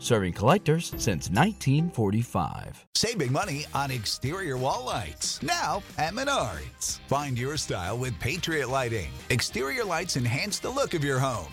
Serving collectors since 1945. Saving money on exterior wall lights. Now at Menards. Find your style with Patriot Lighting. Exterior lights enhance the look of your home.